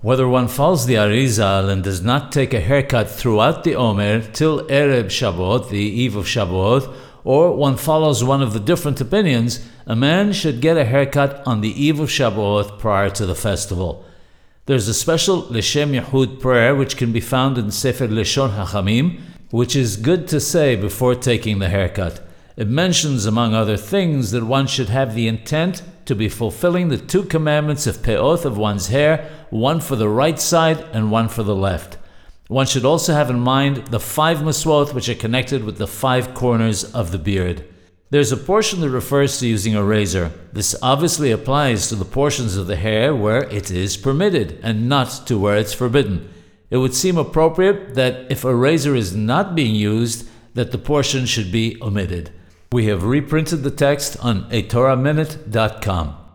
Whether one follows the Arizal and does not take a haircut throughout the Omer till Erev Shavuot, the eve of Shavuot, or one follows one of the different opinions, a man should get a haircut on the eve of Shavuot prior to the festival. There's a special Leshem Yehud prayer which can be found in Sefer Leshon Hachamim, which is good to say before taking the haircut. It mentions, among other things, that one should have the intent to be fulfilling the two commandments of peoth of one's hair, one for the right side and one for the left. One should also have in mind the five maswot which are connected with the five corners of the beard. There's a portion that refers to using a razor. This obviously applies to the portions of the hair where it is permitted and not to where it's forbidden. It would seem appropriate that if a razor is not being used, that the portion should be omitted. We have reprinted the text on atorahminute.com.